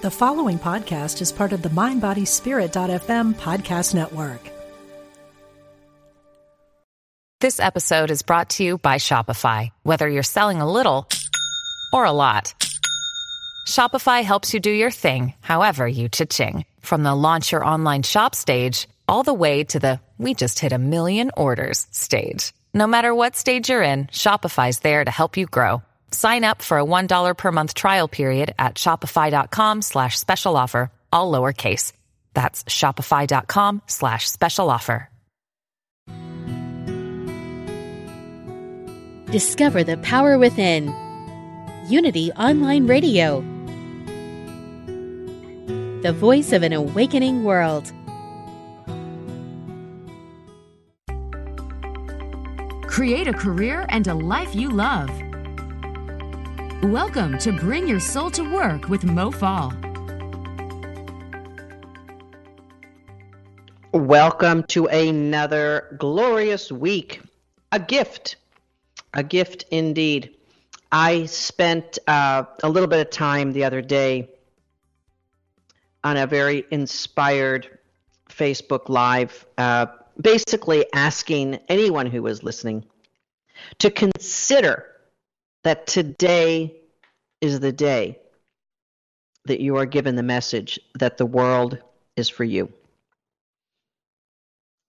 The following podcast is part of the MindBodySpirit.fm podcast network. This episode is brought to you by Shopify. Whether you're selling a little or a lot, Shopify helps you do your thing, however you cha-ching. From the launch your online shop stage, all the way to the we just hit a million orders stage. No matter what stage you're in, Shopify's there to help you grow. Sign up for a $1 per month trial period at shopify.com slash special offer, all lowercase. That's shopify.com slash special offer. Discover the power within. Unity Online Radio. The voice of an awakening world. Create a career and a life you love. Welcome to Bring Your Soul to Work with Mo Faul. Welcome to another glorious week. A gift. A gift indeed. I spent uh, a little bit of time the other day on a very inspired Facebook Live, uh, basically asking anyone who was listening to consider that today is the day that you are given the message that the world is for you.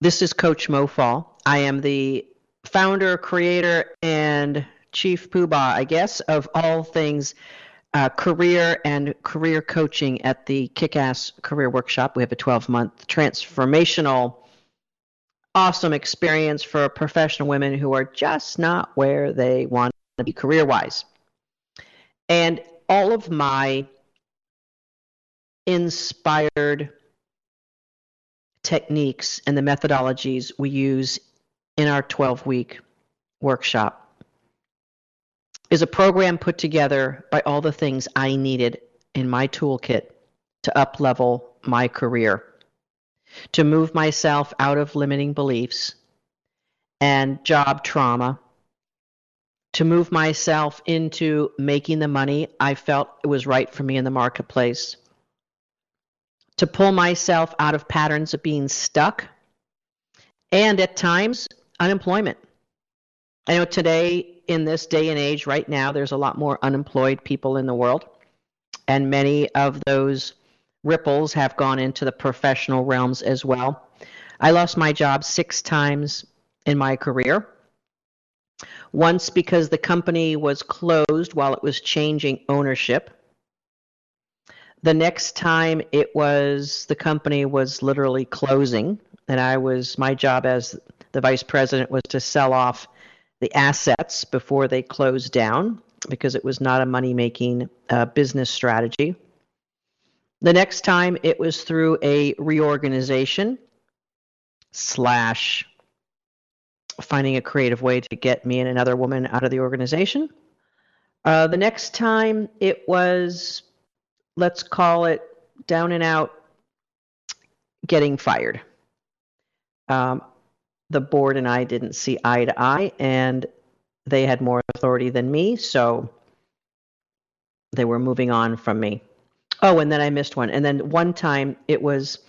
This is Coach Mo Faul. I am the founder, creator, and chief poobah, I guess, of all things uh, career and career coaching at the Kick Ass Career Workshop. We have a 12 month transformational, awesome experience for professional women who are just not where they want to be career wise. And all of my inspired techniques and the methodologies we use in our 12 week workshop is a program put together by all the things I needed in my toolkit to up level my career, to move myself out of limiting beliefs and job trauma, to move myself into making the money I felt it was right for me in the marketplace, to pull myself out of patterns of being stuck and at times unemployment. I know today, in this day and age, right now, there's a lot more unemployed people in the world, and many of those ripples have gone into the professional realms as well. I lost my job six times in my career. Once because the company was closed while it was changing ownership. The next time it was the company was literally closing, and I was my job as the vice president was to sell off the assets before they closed down because it was not a money making uh, business strategy. The next time it was through a reorganization slash finding a creative way to get me and another woman out of the organization. Uh, the next time it was, let's call it down and out getting fired. Um, the board and I didn't see eye to eye, and they had more authority than me, so they were moving on from me. Oh, and then I missed one. And then one time it was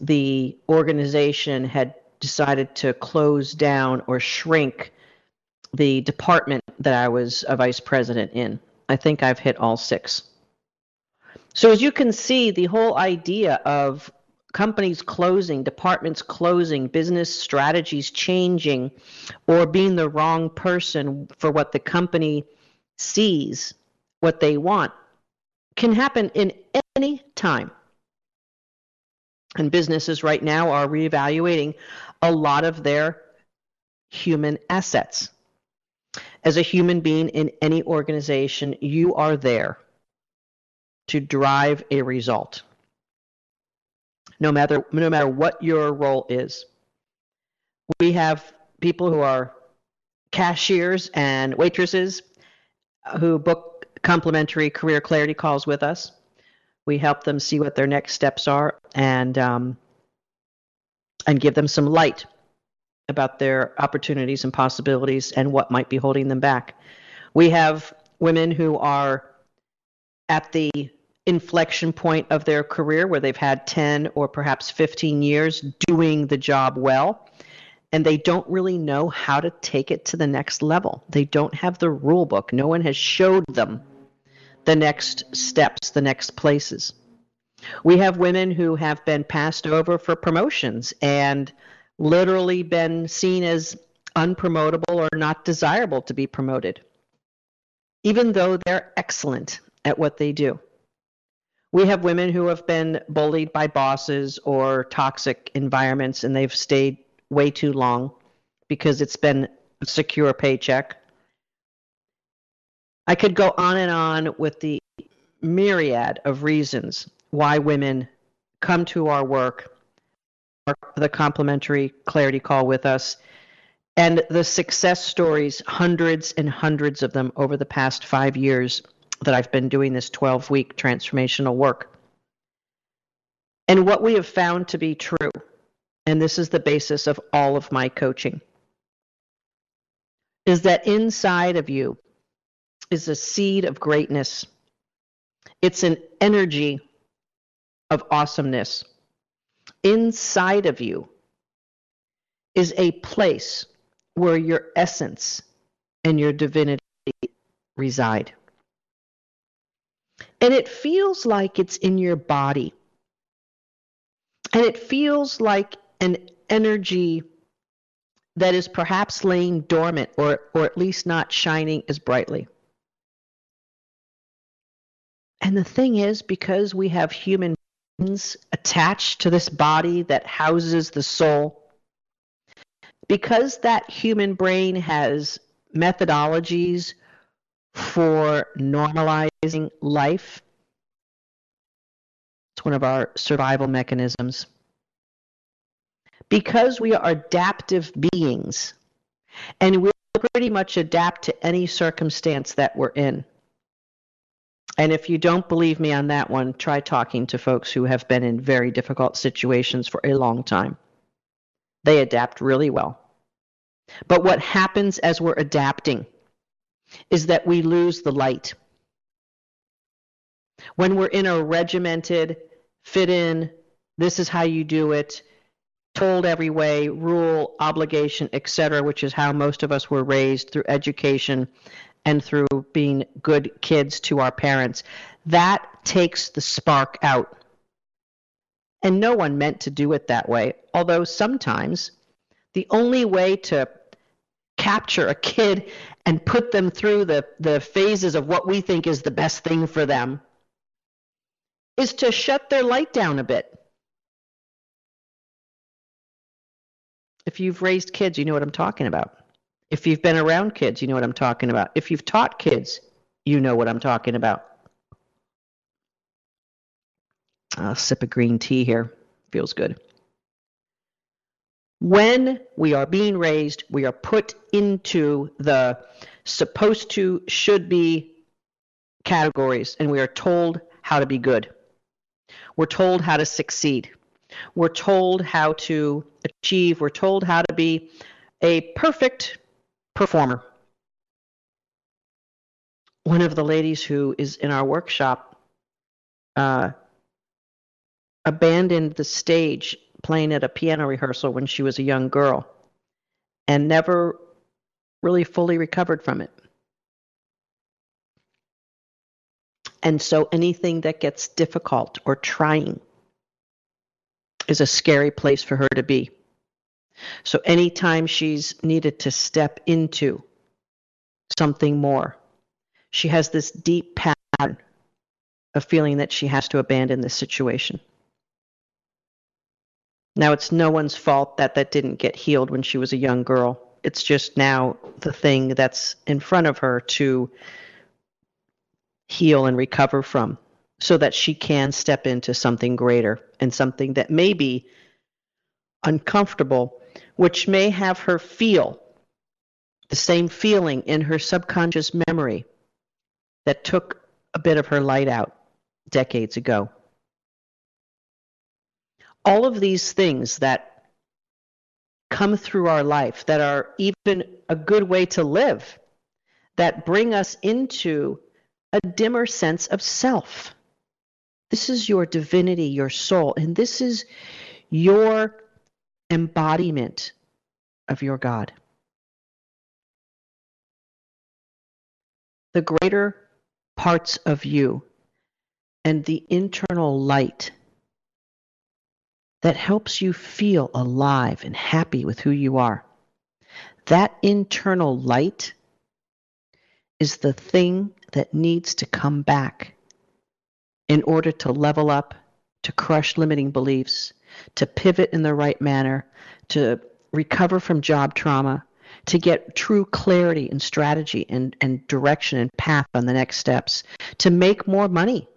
the organization had decided to close down or shrink the department that I was a vice president in. I think I've hit all six. So, as you can see, the whole idea of companies closing, departments closing, business strategies changing, or being the wrong person for what the company sees, what they want, can happen in any time. And businesses right now are reevaluating a lot of their human assets. As a human being in any organization, you are there to drive a result no matter no matter what your role is. We have people who are cashiers and waitresses who book complimentary career clarity calls with us. We help them see what their next steps are and um, and give them some light about their opportunities and possibilities and what might be holding them back. We have women who are at the inflection point of their career where they've had 10 or perhaps 15 years doing the job well and they don't really know how to take it to the next level. They don't have the rule book. No one has showed them the next steps, the next places. We have women who have been passed over for promotions and literally been seen as unpromotable or not desirable to be promoted, even though they're excellent at what they do. We have women who have been bullied by bosses or toxic environments and they've stayed way too long because it's been a secure paycheck. I could go on and on with the myriad of reasons why women come to our work, the complimentary clarity call with us, and the success stories, hundreds and hundreds of them over the past five years that I've been doing this 12 week transformational work. And what we have found to be true, and this is the basis of all of my coaching, is that inside of you is a seed of greatness. It's an energy of awesomeness. Inside of you is a place where your essence and your divinity reside. And it feels like it's in your body. And it feels like an energy that is perhaps laying dormant or, or at least not shining as brightly. And the thing is, because we have human attached to this body that houses the soul, because that human brain has methodologies for normalizing life, it's one of our survival mechanisms. Because we are adaptive beings and we pretty much adapt to any circumstance that we're in. And if you don't believe me on that one, try talking to folks who have been in very difficult situations for a long time. They adapt really well. But what happens as we're adapting is that we lose the light. When we're in a regimented, fit in, this is how you do it, told every way, rule, obligation, etc., which is how most of us were raised through education and through being good kids to our parents. That takes the spark out. And no one meant to do it that way, although sometimes the only way to capture a kid and put them through the, the phases of what we think is the best thing for them is to shut their light down a bit. If you've raised kids, you know what I'm talking about. If you've been around kids, you know what I'm talking about. If you've taught kids, you know what I'm talking about. A sip a green tea here. Feels good. When we are being raised, we are put into the supposed to, should be categories, and we are told how to be good. We're told how to succeed. We're told how to achieve. We're told how to be a perfect performer. One of the ladies who is in our workshop uh, abandoned the stage playing at a piano rehearsal when she was a young girl and never really fully recovered from it. And so anything that gets difficult or trying is a scary place for her to be. So anytime she's needed to step into something more, she has this deep pattern of feeling that she has to abandon this situation. Now, it's no one's fault that that didn't get healed when she was a young girl. It's just now the thing that's in front of her to heal and recover from so that she can step into something greater and something that may be uncomfortable, which may have her feel the same feeling in her subconscious memory that took a bit of her light out decades ago. All of these things that come through our life that are even a good way to live, that bring us into a dimmer sense of self This is your divinity, your soul, and this is your embodiment of your God. The greater parts of you and the internal light that helps you feel alive and happy with who you are. That internal light is the thing that needs to come back in order to level up, to crush limiting beliefs, to pivot in the right manner, to recover from job trauma, to get true clarity and strategy and, and direction and path on the next steps, to make more money,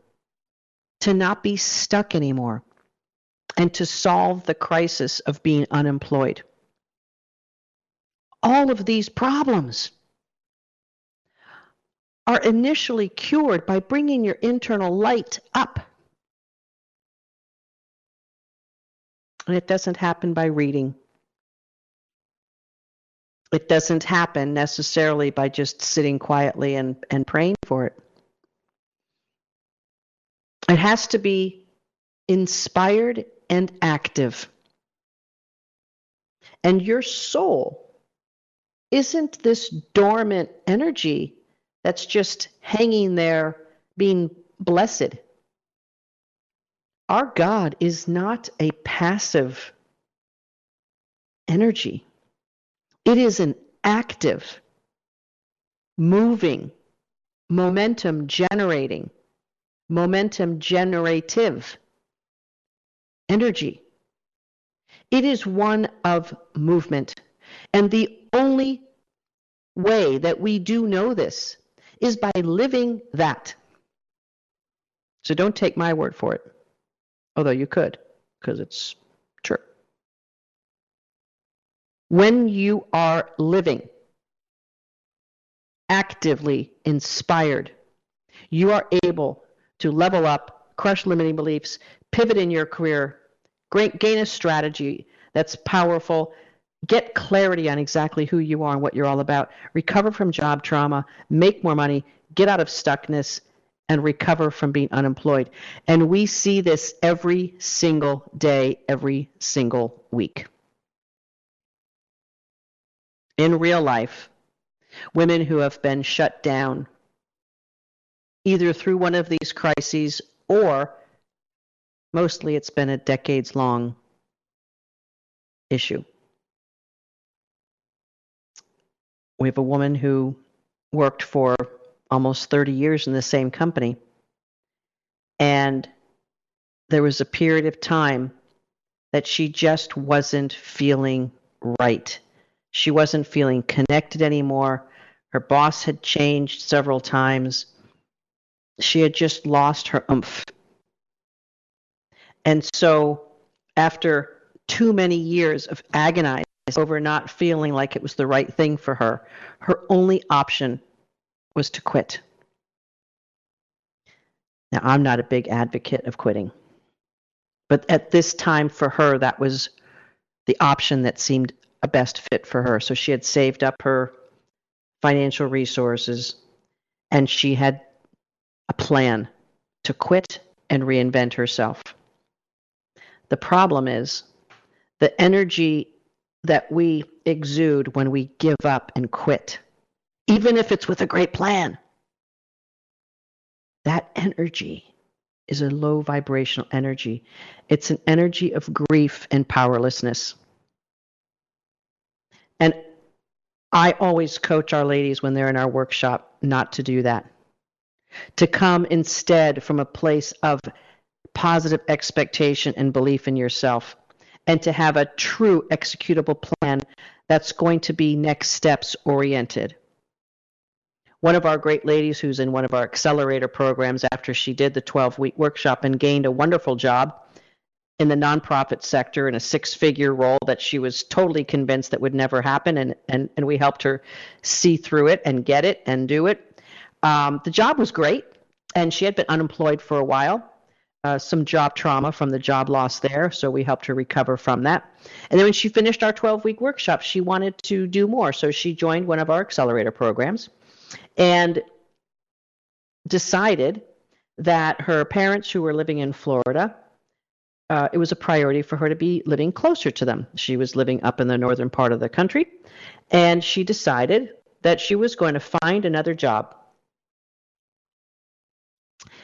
to not be stuck anymore, and to solve the crisis of being unemployed. All of these problems are initially cured by bringing your internal light up. And it doesn't happen by reading. It doesn't happen necessarily by just sitting quietly and, and praying for it. It has to be inspired and active. And your soul isn't this dormant energy that's just hanging there being blessed. Our God is not a passive energy, it is an active, moving, momentum generating, momentum generative energy. It is one of movement. And the only way that we do know this is by living that. So don't take my word for it, although you could, because it's true. When you are living actively inspired, you are able to level up, crush limiting beliefs, pivot in your career, gain a strategy that's powerful, get clarity on exactly who you are and what you're all about, recover from job trauma, make more money, get out of stuckness, and recover from being unemployed. And we see this every single day, every single week. In real life, women who have been shut down either through one of these crises or mostly it's been a decades long issue. We have a woman who worked for almost 30 years in the same company. And there was a period of time that she just wasn't feeling right. She wasn't feeling connected anymore. Her boss had changed several times. She had just lost her oomph. And so, after too many years of agonizing, over not feeling like it was the right thing for her, her only option was to quit. Now, I'm not a big advocate of quitting, but at this time for her, that was the option that seemed a best fit for her. So she had saved up her financial resources and she had a plan to quit and reinvent herself. The problem is the energy that we exude when we give up and quit, even if it's with a great plan. That energy is a low vibrational energy. It's an energy of grief and powerlessness. And I always coach our ladies when they're in our workshop not to do that. To come instead from a place of positive expectation and belief in yourself and to have a true executable plan that's going to be next steps oriented. One of our great ladies who's in one of our accelerator programs after she did the 12 week workshop and gained a wonderful job in the nonprofit sector in a six figure role that she was totally convinced that would never happen and, and, and we helped her see through it and get it and do it. Um, the job was great and she had been unemployed for a while uh, some job trauma from the job loss there, so we helped her recover from that. And then when she finished our 12 week workshop, she wanted to do more, so she joined one of our accelerator programs and decided that her parents, who were living in Florida, uh, it was a priority for her to be living closer to them. She was living up in the northern part of the country, and she decided that she was going to find another job.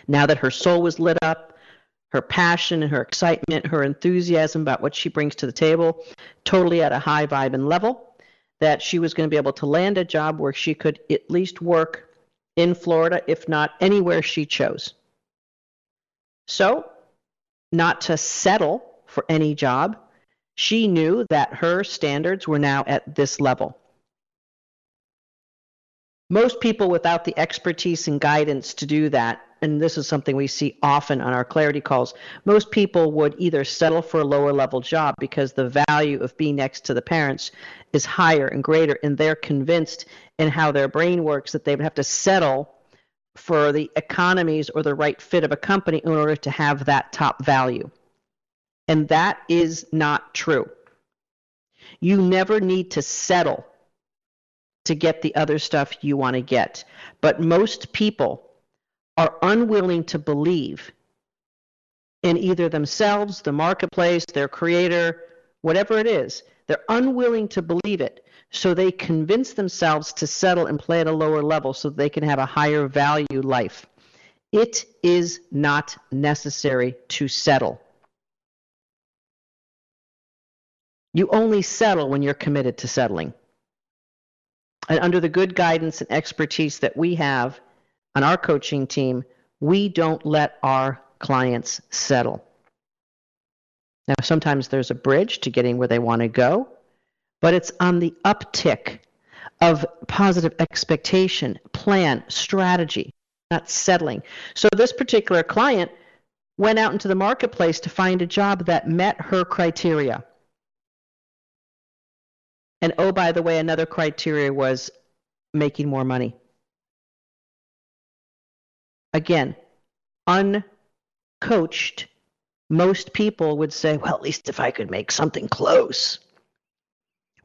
Now that her soul was lit up, her passion and her excitement, her enthusiasm about what she brings to the table, totally at a high vibe and level, that she was going to be able to land a job where she could at least work in Florida, if not anywhere she chose. So, not to settle for any job, she knew that her standards were now at this level. Most people without the expertise and guidance to do that, and this is something we see often on our clarity calls, most people would either settle for a lower level job because the value of being next to the parents is higher and greater, and they're convinced in how their brain works that they would have to settle for the economies or the right fit of a company in order to have that top value. And that is not true. You never need to settle to get the other stuff you want to get. But most people are unwilling to believe in either themselves, the marketplace, their creator, whatever it is. They're unwilling to believe it. So they convince themselves to settle and play at a lower level so they can have a higher value life. It is not necessary to settle. You only settle when you're committed to settling. And under the good guidance and expertise that we have on our coaching team, we don't let our clients settle. Now, sometimes there's a bridge to getting where they want to go, but it's on the uptick of positive expectation, plan, strategy, not settling. So, this particular client went out into the marketplace to find a job that met her criteria. And oh, by the way, another criteria was making more money. Again, uncoached, most people would say, well, at least if I could make something close.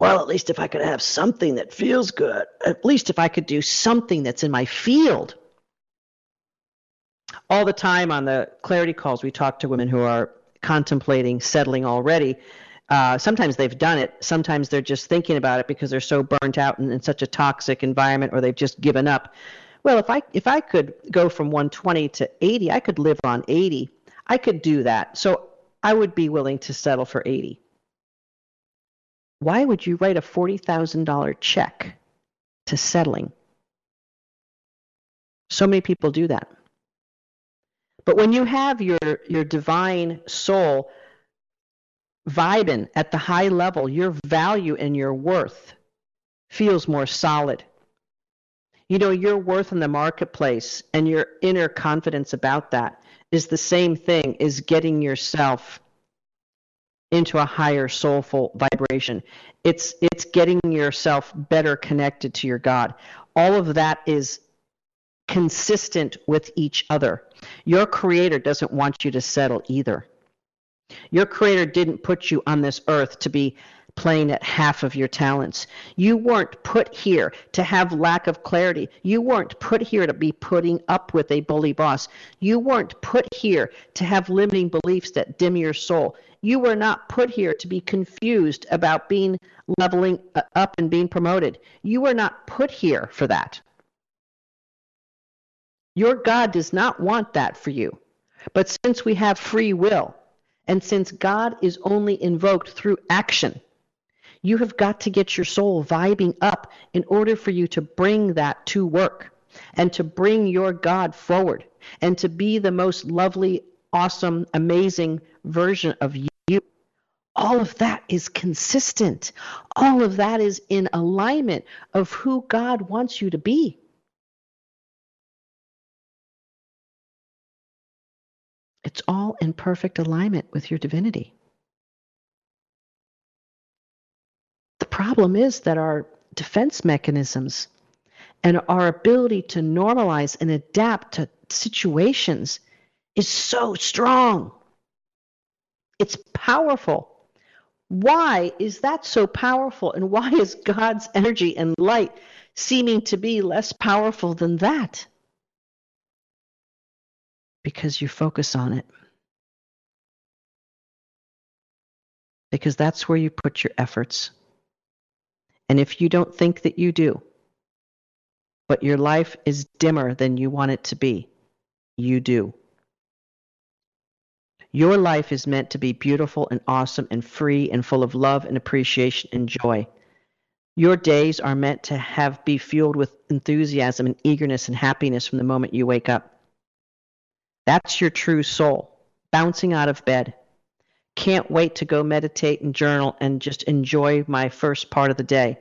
Well, at least if I could have something that feels good. At least if I could do something that's in my field. All the time on the clarity calls, we talk to women who are contemplating settling already uh, sometimes they've done it. Sometimes they're just thinking about it because they're so burnt out and in such a toxic environment, or they've just given up. Well, if I if I could go from 120 to 80, I could live on 80. I could do that. So I would be willing to settle for 80. Why would you write a $40,000 check to settling? So many people do that. But when you have your your divine soul vibing at the high level, your value and your worth feels more solid. You know, your worth in the marketplace and your inner confidence about that is the same thing as getting yourself into a higher soulful vibration. It's it's getting yourself better connected to your God. All of that is consistent with each other. Your creator doesn't want you to settle either. Your Creator didn't put you on this earth to be playing at half of your talents. You weren't put here to have lack of clarity. You weren't put here to be putting up with a bully boss. You weren't put here to have limiting beliefs that dim your soul. You were not put here to be confused about being leveling up and being promoted. You were not put here for that. Your God does not want that for you. But since we have free will, and since God is only invoked through action, you have got to get your soul vibing up in order for you to bring that to work and to bring your God forward and to be the most lovely, awesome, amazing version of you. All of that is consistent. All of that is in alignment of who God wants you to be. It's all in perfect alignment with your divinity. Problem is that our defense mechanisms and our ability to normalize and adapt to situations is so strong. It's powerful. Why is that so powerful? And why is God's energy and light seeming to be less powerful than that? Because you focus on it. Because that's where you put your efforts. And if you don't think that you do, but your life is dimmer than you want it to be, you do. Your life is meant to be beautiful and awesome and free and full of love and appreciation and joy. Your days are meant to have be fueled with enthusiasm and eagerness and happiness from the moment you wake up. That's your true soul, bouncing out of bed. Can't wait to go meditate and journal and just enjoy my first part of the day.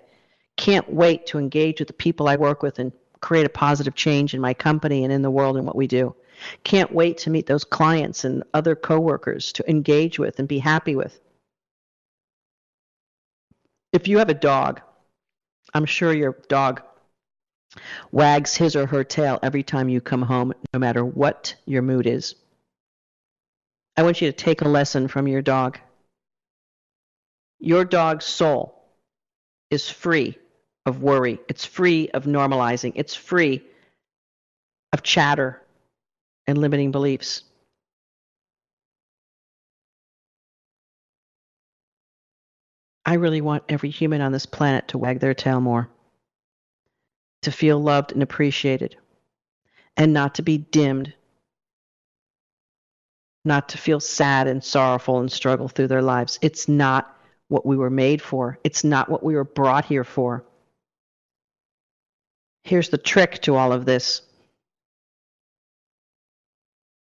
Can't wait to engage with the people I work with and create a positive change in my company and in the world and what we do. Can't wait to meet those clients and other coworkers to engage with and be happy with. If you have a dog, I'm sure your dog wags his or her tail every time you come home, no matter what your mood is. I want you to take a lesson from your dog. Your dog's soul is free of worry, it's free of normalizing, it's free of chatter and limiting beliefs. I really want every human on this planet to wag their tail more, to feel loved and appreciated, and not to be dimmed, not to feel sad and sorrowful and struggle through their lives. It's not what we were made for, it's not what we were brought here for. Here's the trick to all of this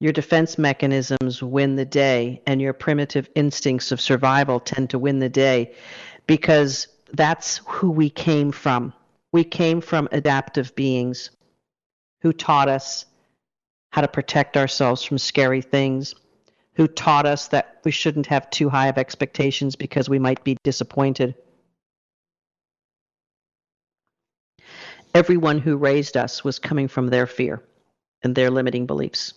your defense mechanisms win the day, and your primitive instincts of survival tend to win the day because that's who we came from. We came from adaptive beings who taught us how to protect ourselves from scary things, who taught us that we shouldn't have too high of expectations because we might be disappointed. Everyone who raised us was coming from their fear and their limiting beliefs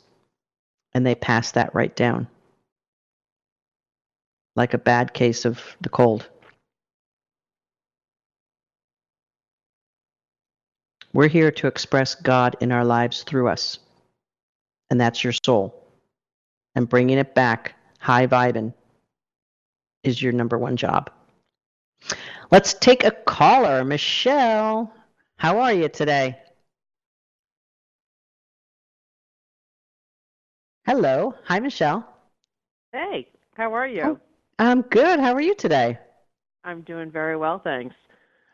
and they pass that right down. Like a bad case of the cold. We're here to express God in our lives through us. And that's your soul. And bringing it back, high vibing, is your number one job. Let's take a caller. Michelle, how are you today? Hello. Hi, Michelle. Hey, how are you? Oh, I'm good. How are you today? I'm doing very well, thanks.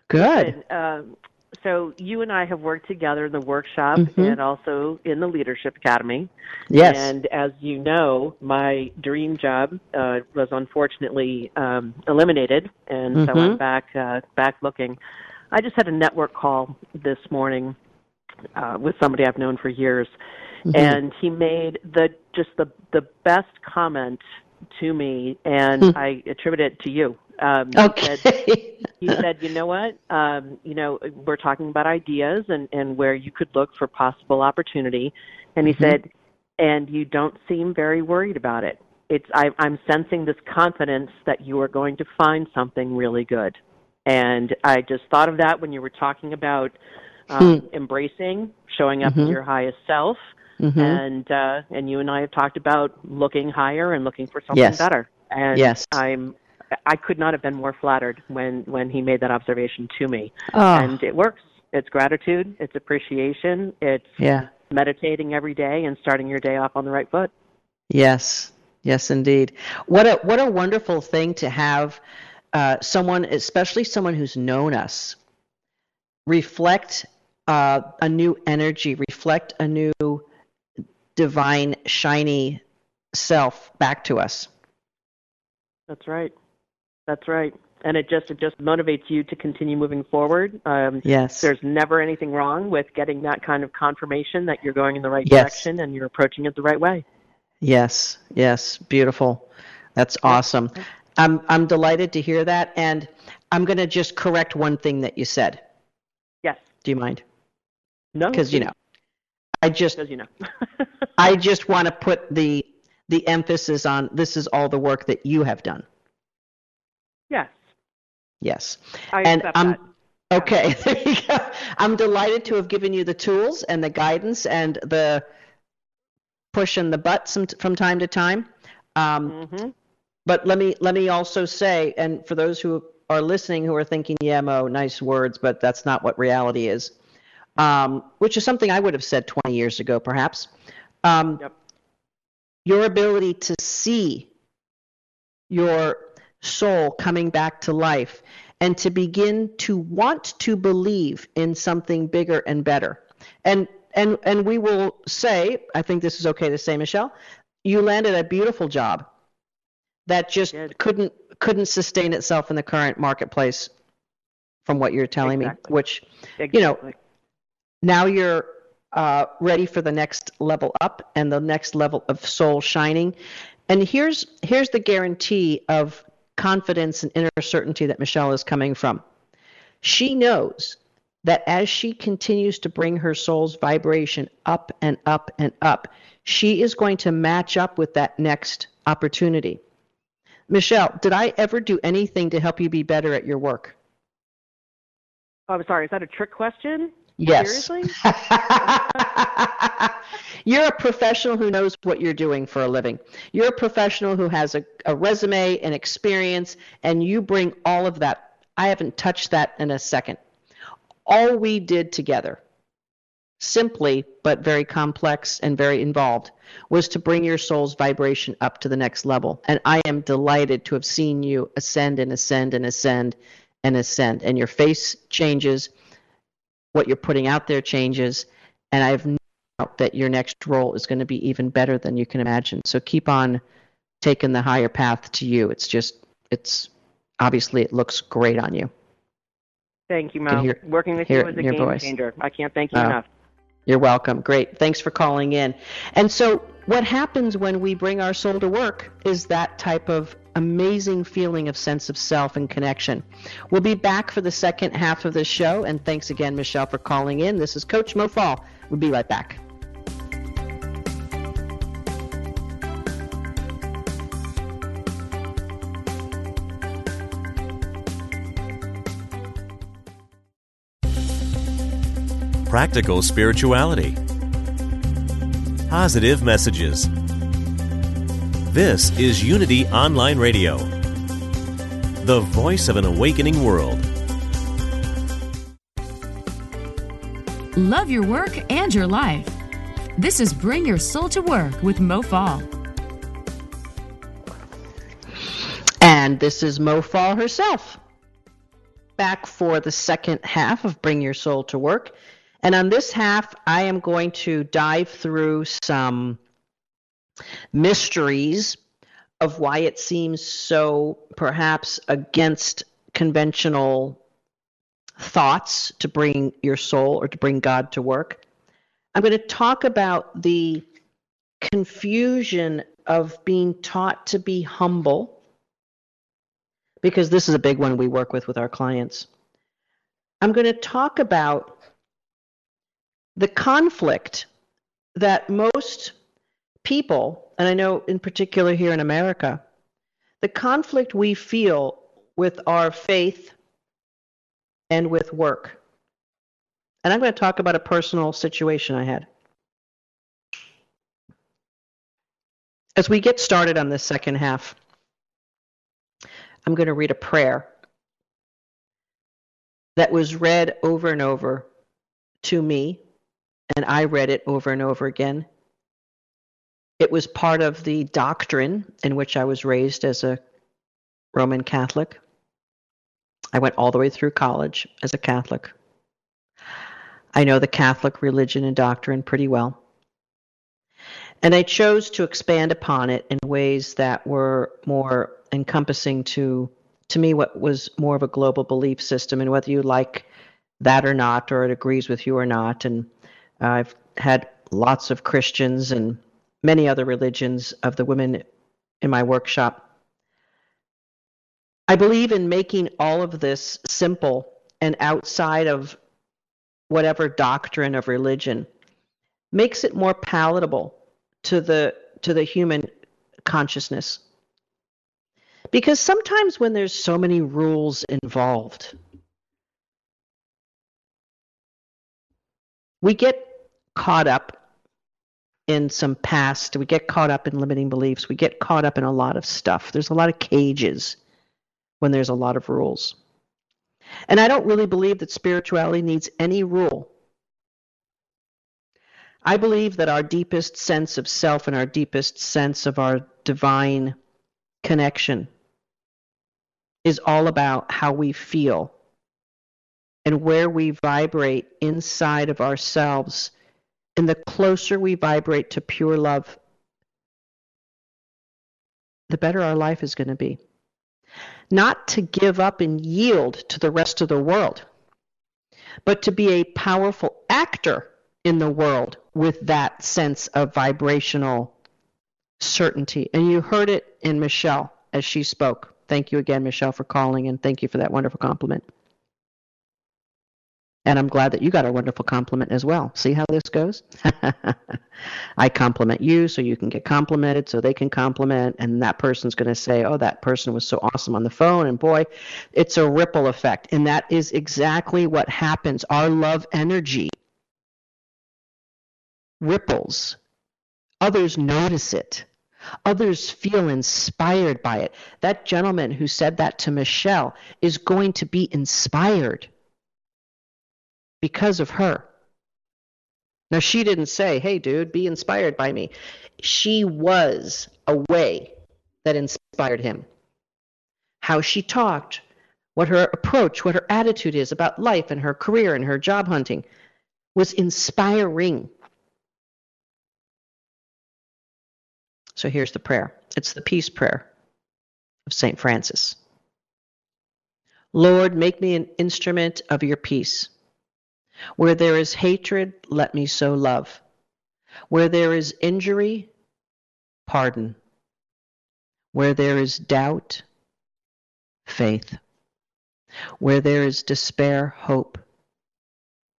Good. Listen, um, so you and I have worked together in the workshop Mhm. and also in the Leadership Academy. Yes. And as you know, my dream job uh, was unfortunately um, eliminated, and so Mhm. I'm back uh, back looking. I just had a network call this morning uh, with somebody I've known for years, Mhm. and he made the just the the best comment to me, and Hmm. I attribute it to you. Um, he said, okay. he said, you know what? Um, you know, we're talking about ideas and, and where you could look for possible opportunity. And he Mhm. said, and you don't seem very worried about it. It's I, I'm sensing this confidence that you are going to find something really good. And I just thought of that when you were talking about um, embracing, showing up as Mhm. your highest self, Mhm. and uh, and you and I have talked about looking higher and looking for something Yes. better. And Yes. I'm I could not have been more flattered when when he made that observation to me. oh, And it works. It's gratitude, it's appreciation, it's yeah. meditating every day and starting your day off on the right foot. Yes. Yes, indeed. What a what a wonderful thing to have uh, someone, especially someone who's known us, reflect uh, a new energy, reflect a new divine, shiny self back to us. That's right. That's right. And it just it just motivates you to continue moving forward. Um, Yes. there's never anything wrong with getting that kind of confirmation that you're going in the right Yes. direction and you're approaching it the right way. Yes, yes, beautiful. That's awesome. I'm I'm delighted to hear that, and I'm going to just correct one thing that you said. Yes. Do you mind? No, Because you know, I just you know. I just want to put the the emphasis on this is all the work that you have done. Yes, Yes. I And accept I'm- that. Okay, there you go. I'm delighted to have given you the tools and the guidance and the push in the butt some, from time to time. Um, Mm-hmm. But let me let me also say, and for those who are listening who are thinking, "Yeah, Mo, nice words, but that's not what reality is," um, which is something I would have said 20 years ago, perhaps. Um, Yep. Your ability to see your soul coming back to life and to begin to want to believe in something bigger and better. And and and we will say, I think this is okay to say, Michelle, you landed a beautiful job that just couldn't couldn't sustain itself in the current marketplace from what you're telling Exactly. me, which Exactly. you know, now you're uh, ready for the next level up and the next level of soul shining. And here's here's the guarantee of confidence and inner certainty that Michelle is coming from. She knows that as she continues to bring her soul's vibration up and up and up, she is going to match up with that next opportunity. Michelle, did I ever do anything to help you be better at your work? Oh, I'm sorry. Is that a trick question? Yes. Seriously? you're a professional who knows what you're doing for a living. You're a professional who has a, a resume and experience, and you bring all of that. I haven't touched that in a second. All we did together, simply but very complex and very involved, was to bring your soul's vibration up to the next level. And I am delighted to have seen you ascend and ascend and ascend and ascend. And your face changes, what you're putting out there changes, and I have no doubt that your next role is going to be even better than you can imagine. So keep on taking the higher path to you. It's just, it's obviously it looks great on you. Thank you, Mo. hear- Working with hear you is a game voice. changer. I can't thank you Oh. enough. You're welcome. Great. Thanks for calling in. And so, what happens when we bring our soul to work is that type of amazing feeling of sense of self and connection. We'll be back for the second half of the show. And thanks again, Michelle, for calling in. This is Coach Mo Faul. We'll be right back. practical spirituality, positive messages. This is Unity Online Radio, the voice of an awakening world. Love your work and your life. This is Bring Your Soul to Work with Mo Faul. And this is Mo Faul herself. Back for the second half of Bring Your Soul to Work. And on this half, I am going to dive through some mysteries of why it seems so perhaps against conventional thoughts to bring your soul or to bring God to work. I'm going to talk about the confusion of being taught to be humble because this is a big one we work with with our clients. I'm going to talk about the conflict that most people, and I know in particular here in America, the conflict we feel with our faith and with work. And I'm going to talk about a personal situation I had. As we get started on this second half, I'm going to read a prayer that was read over and over to me, and I read it over and over again. It was part of the doctrine in which I was raised as a Roman Catholic. I went all the way through college as a Catholic. I know the Catholic religion and doctrine pretty well. And I chose to expand upon it in ways that were more encompassing to to me what was more of a global belief system and whether you like that or not or it agrees with you or not and I've had lots of Christians and many other religions of the women in my workshop. I believe in making all of this simple and outside of whatever doctrine of religion makes it more palatable to the to the human consciousness. Because sometimes when there's so many rules involved, we get caught up in some past. We get caught up in limiting beliefs. We get caught up in a lot of stuff. There's a lot of cages when there's a lot of rules. And I don't really believe that spirituality needs any rule. I believe that our deepest sense of self and our deepest sense of our divine connection is all about how we feel and where we vibrate inside of ourselves. And the closer we vibrate to pure love, the better our life is going to be. Not to give up and yield to the rest of the world, but to be a powerful actor in the world with that sense of vibrational certainty. And you heard it in Michelle as she spoke. Thank you again, Michelle, for calling, and thank you for that wonderful compliment. And I'm glad that you got a wonderful compliment as well. See how this goes? I compliment you so you can get complimented, so they can compliment, and that person's going to say, Oh, that person was so awesome on the phone. And boy, it's a ripple effect. And that is exactly what happens. Our love energy ripples, others notice it. Others feel inspired by it. That gentleman who said that to Michelle is going to be inspired because of her. Now, she didn't say, hey, dude, be inspired by me. She was a way that inspired him. How she talked, what her approach, what her attitude is about life and her career and her job hunting was inspiring. So here's the prayer it's the peace prayer of St. Francis. Lord, make me an instrument of your peace. Where there is hatred, let me sow love. Where there is injury, pardon. Where there is doubt, faith. Where there is despair, hope.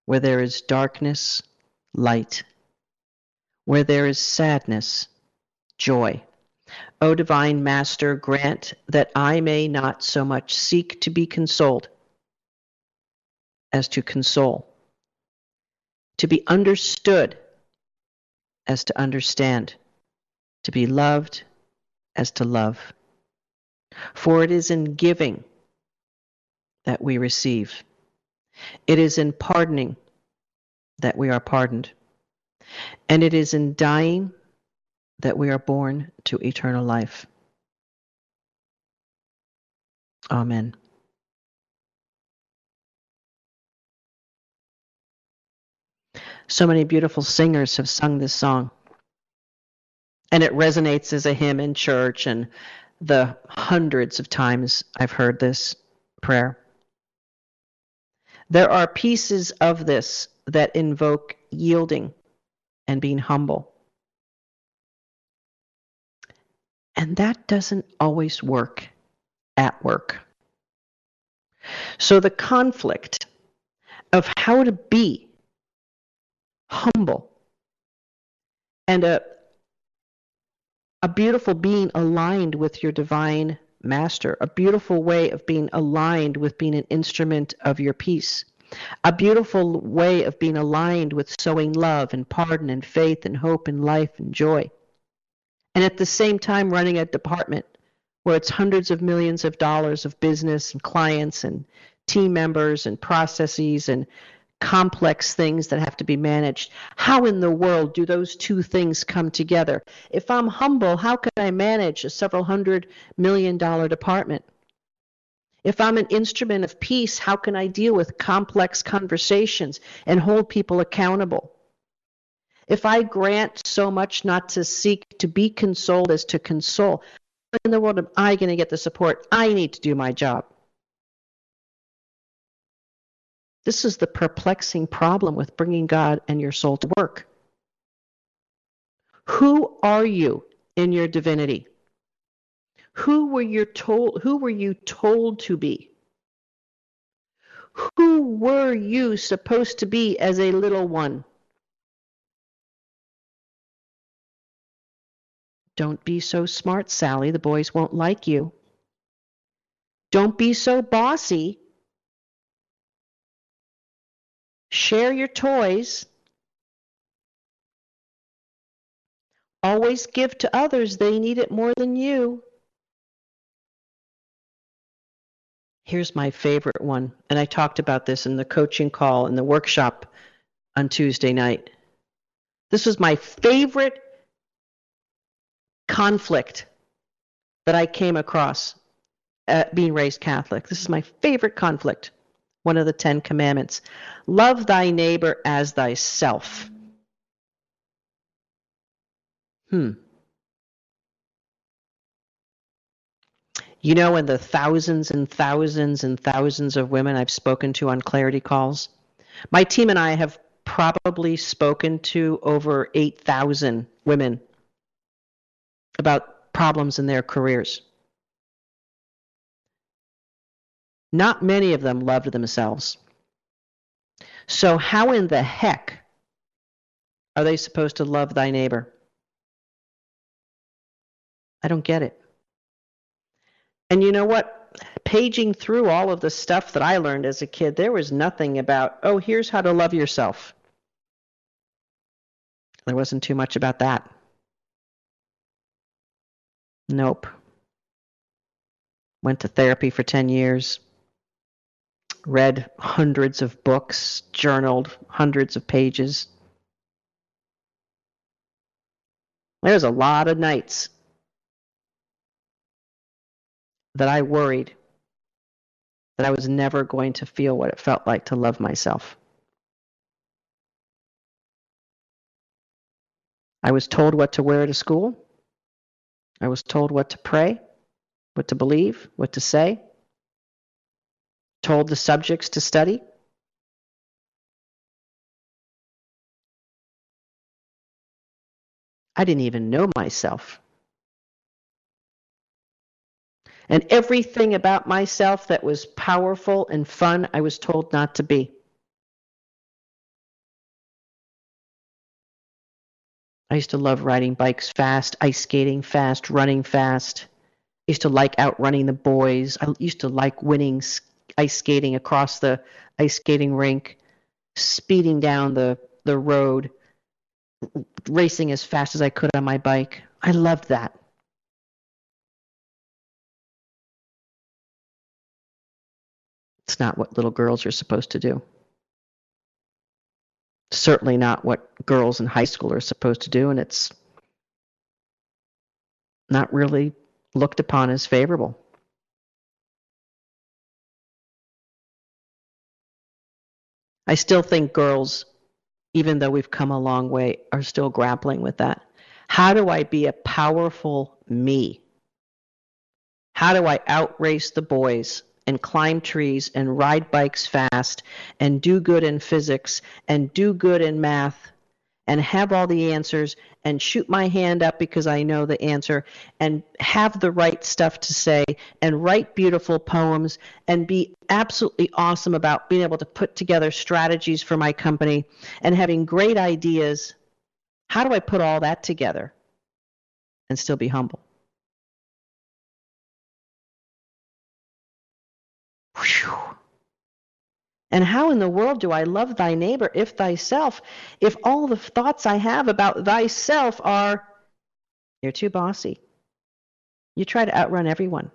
Where there is darkness, light. Where there is sadness, joy. O divine Master, grant that I may not so much seek to be consoled as to console, to be understood as to understand, to be loved as to love. For it is in giving that we receive, it is in pardoning that we are pardoned, and it is in dying that we are born to eternal life. Amen. So many beautiful singers have sung this song. And it resonates as a hymn in church, and the hundreds of times I've heard this prayer. There are pieces of this that invoke yielding and being humble. And that doesn't always work at work. So the conflict of how to be humble and a, a beautiful being aligned with your divine master, a beautiful way of being aligned with being an instrument of your peace, a beautiful way of being aligned with sowing love and pardon and faith and hope and life and joy. And at the same time running a department where it's hundreds of millions of dollars of business and clients and team members and processes and complex things that have to be managed. How in the world do those two things come together? If I'm humble, how can I manage a several hundred million dollar department? If I'm an instrument of peace, how can I deal with complex conversations and hold people accountable? If I grant so much not to seek to be consoled as to console, in the world am I going to get the support I need to do my job? This is the perplexing problem with bringing God and your soul to work. Who are you in your divinity? Who were you told who were you told to be? Who were you supposed to be as a little one? Don't be so smart, Sally. The boys won't like you. Don't be so bossy. Share your toys. always give to others, they need it more than you. Here's my favorite one, and I talked about this in the coaching call in the workshop on Tuesday night. This was my favorite conflict that I came across being raised Catholic. This is my favorite conflict. One of the Ten Commandments Love thy neighbor as thyself. Hmm. You know, in the thousands and thousands and thousands of women I've spoken to on clarity calls, my team and I have probably spoken to over 8,000 women about problems in their careers. Not many of them loved themselves. So, how in the heck are they supposed to love thy neighbor? I don't get it. And you know what? Paging through all of the stuff that I learned as a kid, there was nothing about, oh, here's how to love yourself. There wasn't too much about that. Nope. Went to therapy for 10 years. Read hundreds of books, journaled hundreds of pages. There's a lot of nights that I worried that I was never going to feel what it felt like to love myself. I was told what to wear to school. I was told what to pray, what to believe, what to say, told the subjects to study. I didn't even know myself. And everything about myself that was powerful and fun, I was told not to be. I used to love riding bikes fast, ice skating fast, running fast. I used to like outrunning the boys. I used to like winning ice skating across the ice skating rink, speeding down the, the road, racing as fast as I could on my bike. I loved that. It's not what little girls are supposed to do. Certainly not what girls in high school are supposed to do, and it's not really looked upon as favorable. I still think girls, even though we've come a long way, are still grappling with that. How do I be a powerful me? How do I outrace the boys and climb trees and ride bikes fast and do good in physics and do good in math and have all the answers and shoot my hand up because I know the answer and have the right stuff to say and write beautiful poems and be absolutely awesome about being able to put together strategies for my company and having great ideas. How do I put all that together and still be humble? Whew. And how in the world do I love thy neighbor if thyself, if all the thoughts I have about thyself are, you're too bossy. You try to outrun everyone.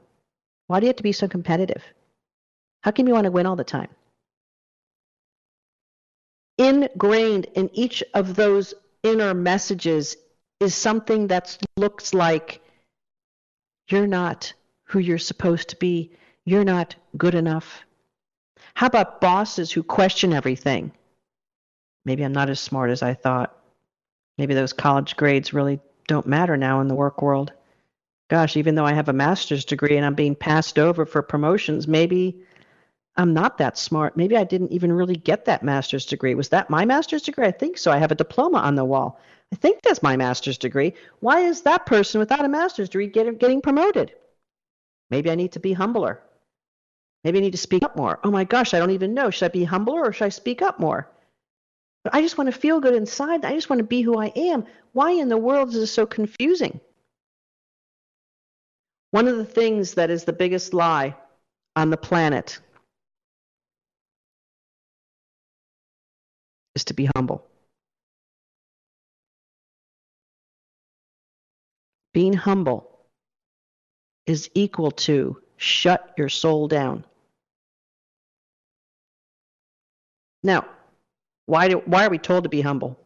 Why do you have to be so competitive? How come you want to win all the time? Ingrained in each of those inner messages is something that looks like you're not who you're supposed to be you're not good enough. How about bosses who question everything? Maybe I'm not as smart as I thought. Maybe those college grades really don't matter now in the work world. Gosh, even though I have a master's degree and I'm being passed over for promotions, maybe I'm not that smart. Maybe I didn't even really get that master's degree. Was that my master's degree? I think so. I have a diploma on the wall. I think that's my master's degree. Why is that person without a master's degree getting, promoted? Maybe I need to be humbler. Maybe I need to speak up more. Oh my gosh, I don't even know. Should I be humbler or should I speak up more? But I just want to feel good inside. I just want to be who I am. Why in the world is this so confusing? One of the things that is the biggest lie on the planet is to be humble. being humble is equal to shut your soul down. Now, why do why are we told to be humble?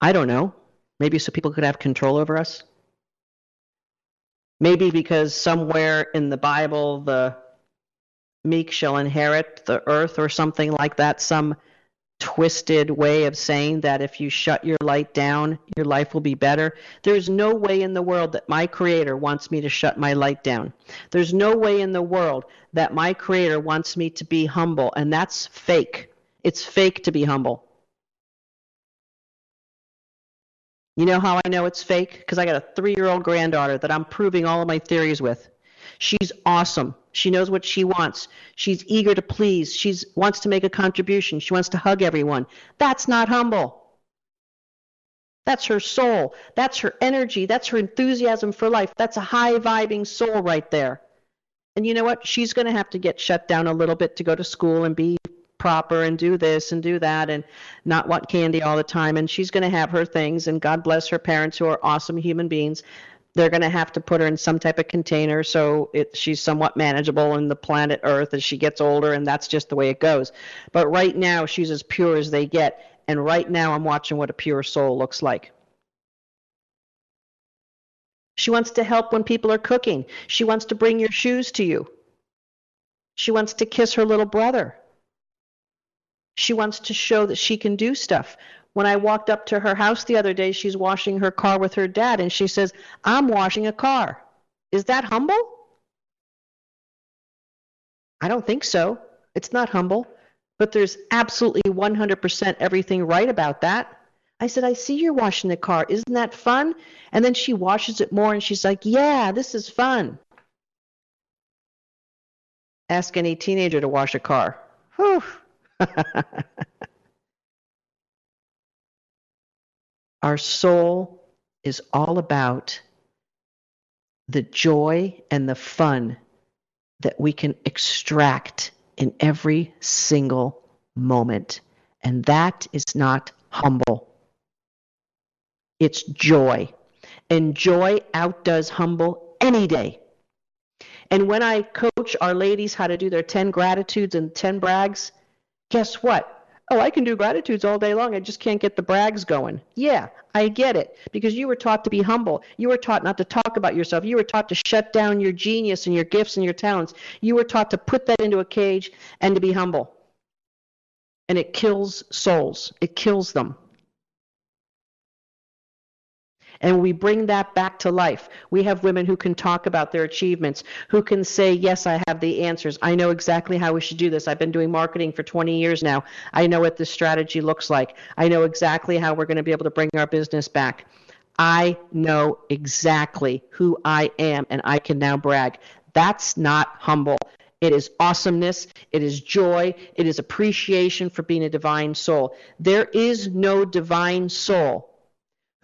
I don't know. Maybe so people could have control over us. Maybe because somewhere in the Bible the meek shall inherit the earth or something like that, some twisted way of saying that if you shut your light down, your life will be better. There's no way in the world that my Creator wants me to shut my light down. There's no way in the world that my Creator wants me to be humble, and that's fake. It's fake to be humble. You know how I know it's fake? Because I got a three year old granddaughter that I'm proving all of my theories with. She's awesome. She knows what she wants. She's eager to please. She wants to make a contribution. She wants to hug everyone. That's not humble. That's her soul. That's her energy. That's her enthusiasm for life. That's a high vibing soul right there. And you know what? She's going to have to get shut down a little bit to go to school and be proper and do this and do that and not want candy all the time. And she's going to have her things. And God bless her parents who are awesome human beings they're going to have to put her in some type of container so it, she's somewhat manageable in the planet Earth as she gets older, and that's just the way it goes. But right now, she's as pure as they get, and right now, I'm watching what a pure soul looks like. She wants to help when people are cooking. She wants to bring your shoes to you. She wants to kiss her little brother. She wants to show that she can do stuff. When I walked up to her house the other day, she's washing her car with her dad, and she says, I'm washing a car. Is that humble? I don't think so. It's not humble. But there's absolutely 100% everything right about that. I said, I see you're washing the car. Isn't that fun? And then she washes it more and she's like, Yeah, this is fun. Ask any teenager to wash a car. Whew. Our soul is all about the joy and the fun that we can extract in every single moment. And that is not humble. It's joy. And joy outdoes humble any day. And when I coach our ladies how to do their 10 gratitudes and 10 brags, guess what? Oh, I can do gratitudes all day long. I just can't get the brags going. Yeah, I get it. Because you were taught to be humble. You were taught not to talk about yourself. You were taught to shut down your genius and your gifts and your talents. You were taught to put that into a cage and to be humble. And it kills souls, it kills them. And we bring that back to life. We have women who can talk about their achievements, who can say, Yes, I have the answers. I know exactly how we should do this. I've been doing marketing for 20 years now. I know what this strategy looks like. I know exactly how we're going to be able to bring our business back. I know exactly who I am, and I can now brag. That's not humble. It is awesomeness. It is joy. It is appreciation for being a divine soul. There is no divine soul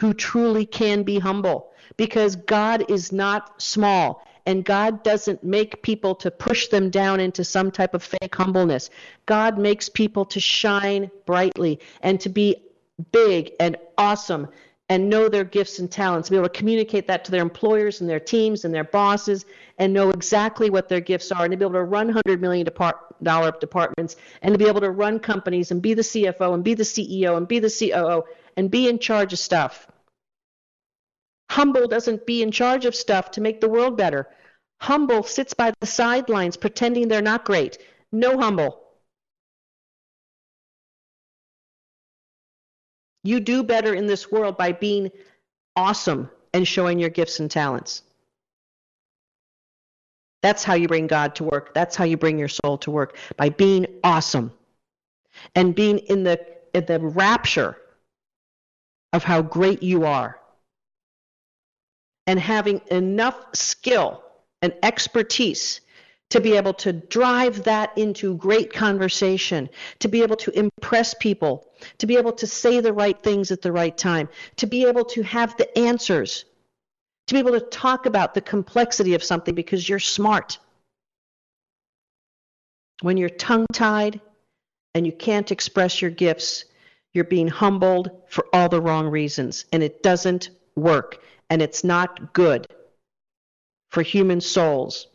who truly can be humble because God is not small and God doesn't make people to push them down into some type of fake humbleness. God makes people to shine brightly and to be big and awesome and know their gifts and talents, be able to communicate that to their employers and their teams and their bosses and know exactly what their gifts are and to be able to run $100 million departments and to be able to run companies and be the CFO and be the CEO and be the COO and be in charge of stuff. Humble doesn't be in charge of stuff to make the world better. Humble sits by the sidelines pretending they're not great. No humble. You do better in this world by being awesome and showing your gifts and talents. That's how you bring God to work. That's how you bring your soul to work by being awesome and being in the in the rapture of how great you are and having enough skill and expertise to be able to drive that into great conversation, to be able to impress people, to be able to say the right things at the right time, to be able to have the answers, to be able to talk about the complexity of something because you're smart. When you're tongue tied and you can't express your gifts, you're being humbled for all the wrong reasons, and it doesn't work, and it's not good for human souls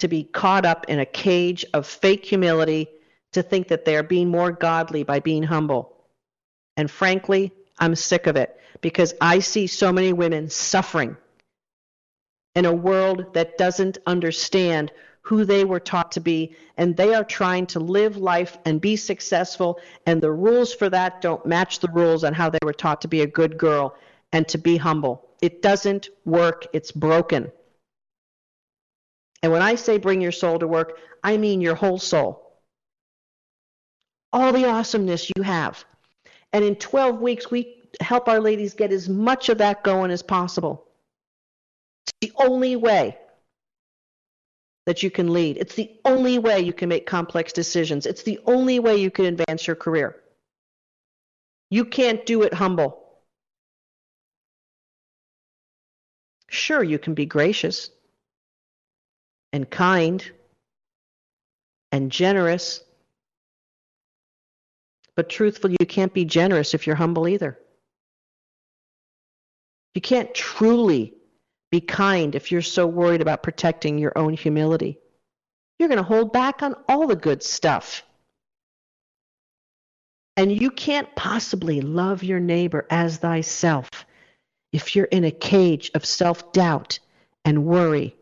to be caught up in a cage of fake humility to think that they are being more godly by being humble. And frankly, I'm sick of it because I see so many women suffering in a world that doesn't understand who they were taught to be, and they are trying to live life and be successful, and the rules for that don't match the rules on how they were taught to be a good girl and to be humble. It doesn't work, it's broken. And when I say bring your soul to work, I mean your whole soul. All the awesomeness you have. And in 12 weeks, we help our ladies get as much of that going as possible. It's the only way that you can lead. It's the only way you can make complex decisions. It's the only way you can advance your career. You can't do it humble. Sure, you can be gracious and kind and generous, but truthfully, you can't be generous if you're humble either. You can't truly be kind if you're so worried about protecting your own humility. You're going to hold back on all the good stuff. And you can't possibly love your neighbor as thyself if you're in a cage of self doubt and worry.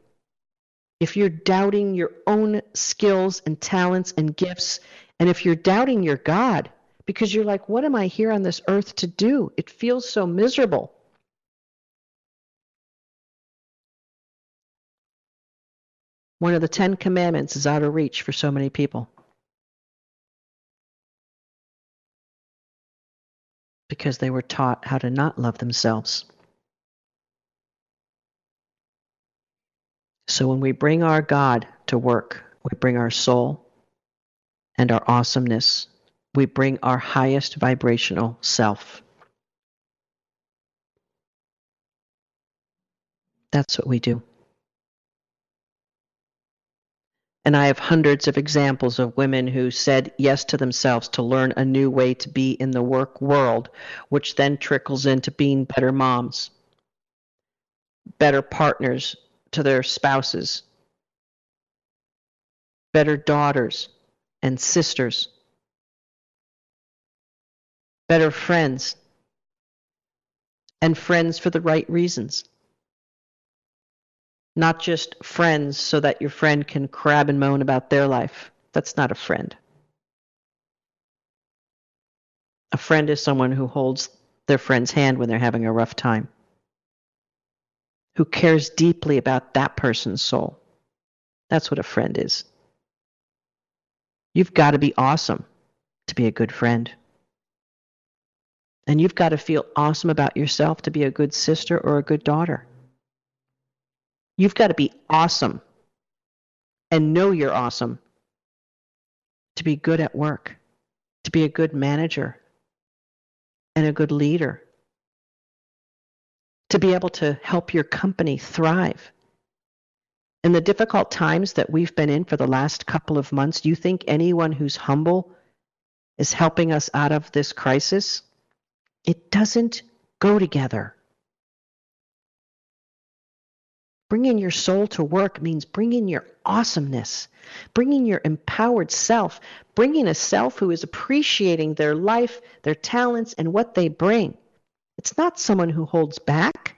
If you're doubting your own skills and talents and gifts, and if you're doubting your God because you're like, what am I here on this earth to do? It feels so miserable. One of the Ten Commandments is out of reach for so many people. Because they were taught how to not love themselves. So when we bring our God to work, we bring our soul and our awesomeness. We bring our highest vibrational self. That's what we do. And I have hundreds of examples of women who said yes to themselves to learn a new way to be in the work world, which then trickles into being better moms, better partners to their spouses, better daughters and sisters, better friends, and friends for the right reasons not just friends so that your friend can crab and moan about their life. That's not a friend. A friend is someone who holds their friend's hand when they're having a rough time, who cares deeply about that person's soul. That's what a friend is. You've got to be awesome to be a good friend. And you've got to feel awesome about yourself to be a good sister or a good daughter. You've got to be awesome and know you're awesome to be good at work, to be a good manager and a good leader, to be able to help your company thrive. In the difficult times that we've been in for the last couple of months, do you think anyone who's humble is helping us out of this crisis? It doesn't go together. Bringing your soul to work means bringing your awesomeness, bringing your empowered self, bringing a self who is appreciating their life, their talents, and what they bring. It's not someone who holds back.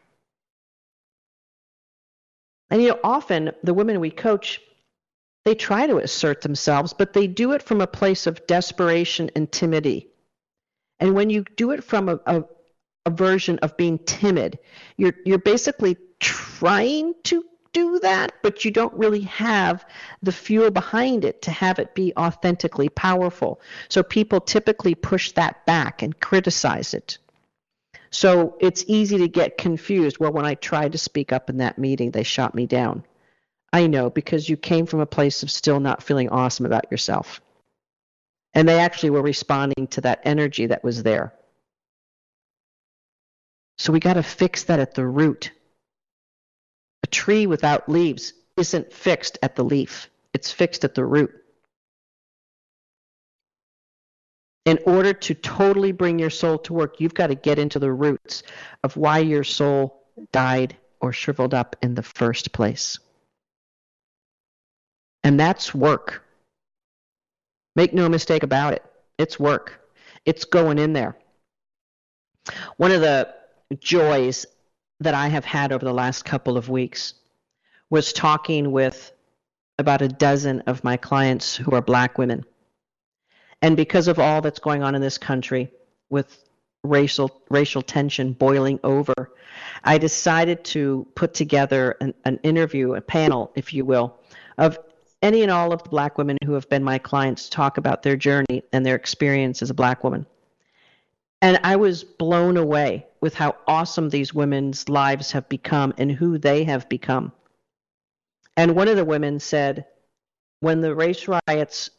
And you know, often the women we coach, they try to assert themselves, but they do it from a place of desperation and timidity. And when you do it from a, a, a version of being timid, you're you're basically trying to do that, but you don't really have the fuel behind it to have it be authentically powerful. So people typically push that back and criticize it. So it's easy to get confused. Well, when I tried to speak up in that meeting, they shot me down. I know because you came from a place of still not feeling awesome about yourself. And they actually were responding to that energy that was there. So we got to fix that at the root. A tree without leaves isn't fixed at the leaf, it's fixed at the root. In order to totally bring your soul to work, you've got to get into the roots of why your soul died or shriveled up in the first place. And that's work. Make no mistake about it. It's work. It's going in there. One of the joys that I have had over the last couple of weeks was talking with about a dozen of my clients who are black women. And because of all that's going on in this country with racial racial tension boiling over, I decided to put together an, an interview, a panel, if you will, of any and all of the black women who have been my clients talk about their journey and their experience as a black woman. And I was blown away with how awesome these women's lives have become and who they have become. And one of the women said, when the race riots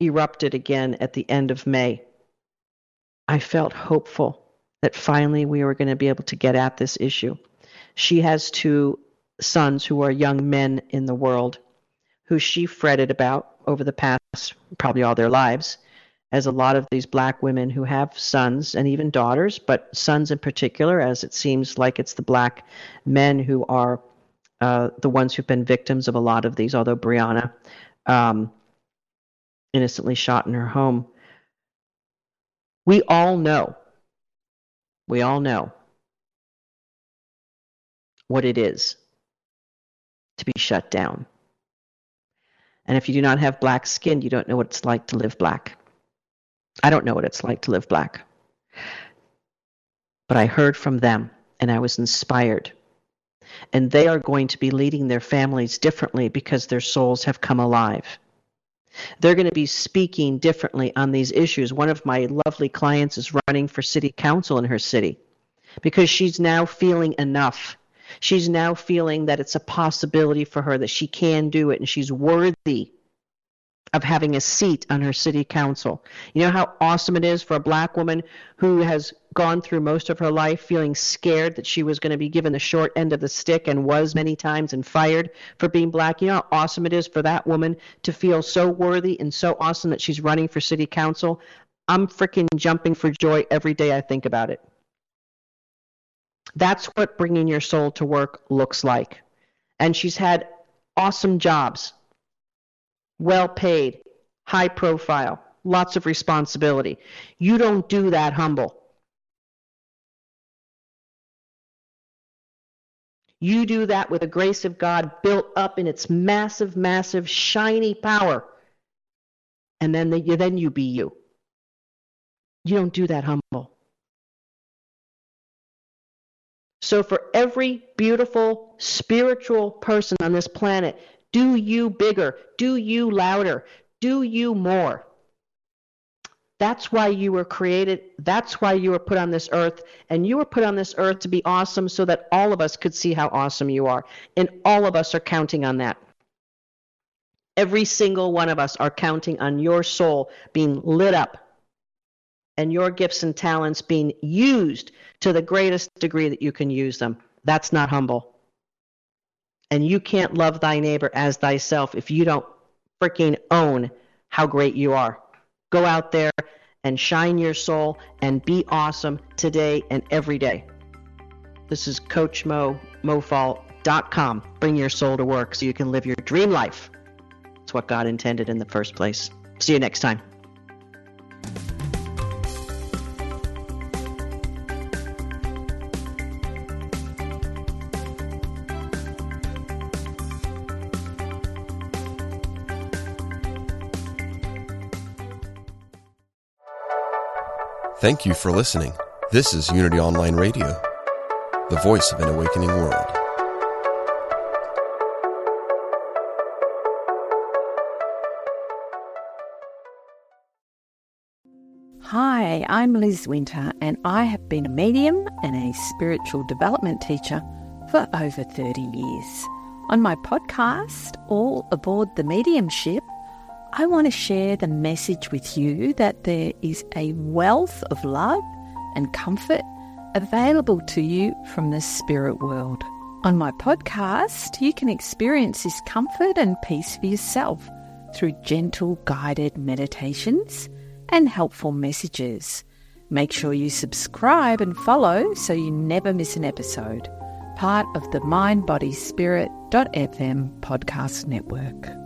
erupted again at the end of May, I felt hopeful that finally we were going to be able to get at this issue. She has two sons who are young men in the world who she fretted about over the past probably all their lives as a lot of these black women who have sons and even daughters, but sons in particular, as it seems like it's the black men who are uh, the ones who've been victims of a lot of these, although Breonna. um, innocently shot in her home. We all know, we all know what it is to be shut down. And if you do not have black skin, you don't know what it's like to live black. I don't know what it's like to live black. But I heard from them and I was inspired. And they are going to be leading their families differently because their souls have come alive. They're going to be speaking differently on these issues. One of my lovely clients is running for city council in her city because she's now feeling enough. She's now feeling that it's a possibility for her that she can do it and she's worthy of having a seat on her city council. You know how awesome it is for a black woman who has gone through most of her life feeling scared that she was going to be given the short end of the stick and was many times and fired for being black. You know how awesome it is for that woman to feel so worthy and so awesome that she's running for city council. I'm freaking jumping for joy every day I think about it. That's what bringing your soul to work looks like. And she's had awesome jobs well paid, high profile, lots of responsibility. You don't do that humble. You do that with the grace of God built up in its massive, massive, shiny power. And then, the, then you be you. You don't do that humble. So, for every beautiful spiritual person on this planet, do you bigger. Do you louder. Do you more. That's why you were created. That's why you were put on this earth. And you were put on this earth to be awesome so that all of us could see how awesome you are. And all of us are counting on that. Every single one of us are counting on your soul being lit up and your gifts and talents being used to the greatest degree that you can use them. That's not humble. And you can't love thy neighbor as thyself if you don't freaking own how great you are. Go out there and shine your soul and be awesome today and every day. This is Coach Mo. Bring your soul to work so you can live your dream life. It's what God intended in the first place. See you next time. Thank you for listening. This is Unity Online Radio, the voice of an awakening world. Hi, I'm Liz Winter, and I have been a medium and a spiritual development teacher for over 30 years. On my podcast, All Aboard the Mediumship, I want to share the message with you that there is a wealth of love and comfort available to you from the spirit world. On my podcast, you can experience this comfort and peace for yourself through gentle guided meditations, and helpful messages. Make sure you subscribe and follow so you never miss an episode. Part of the Mind Body Spirit.fm podcast network.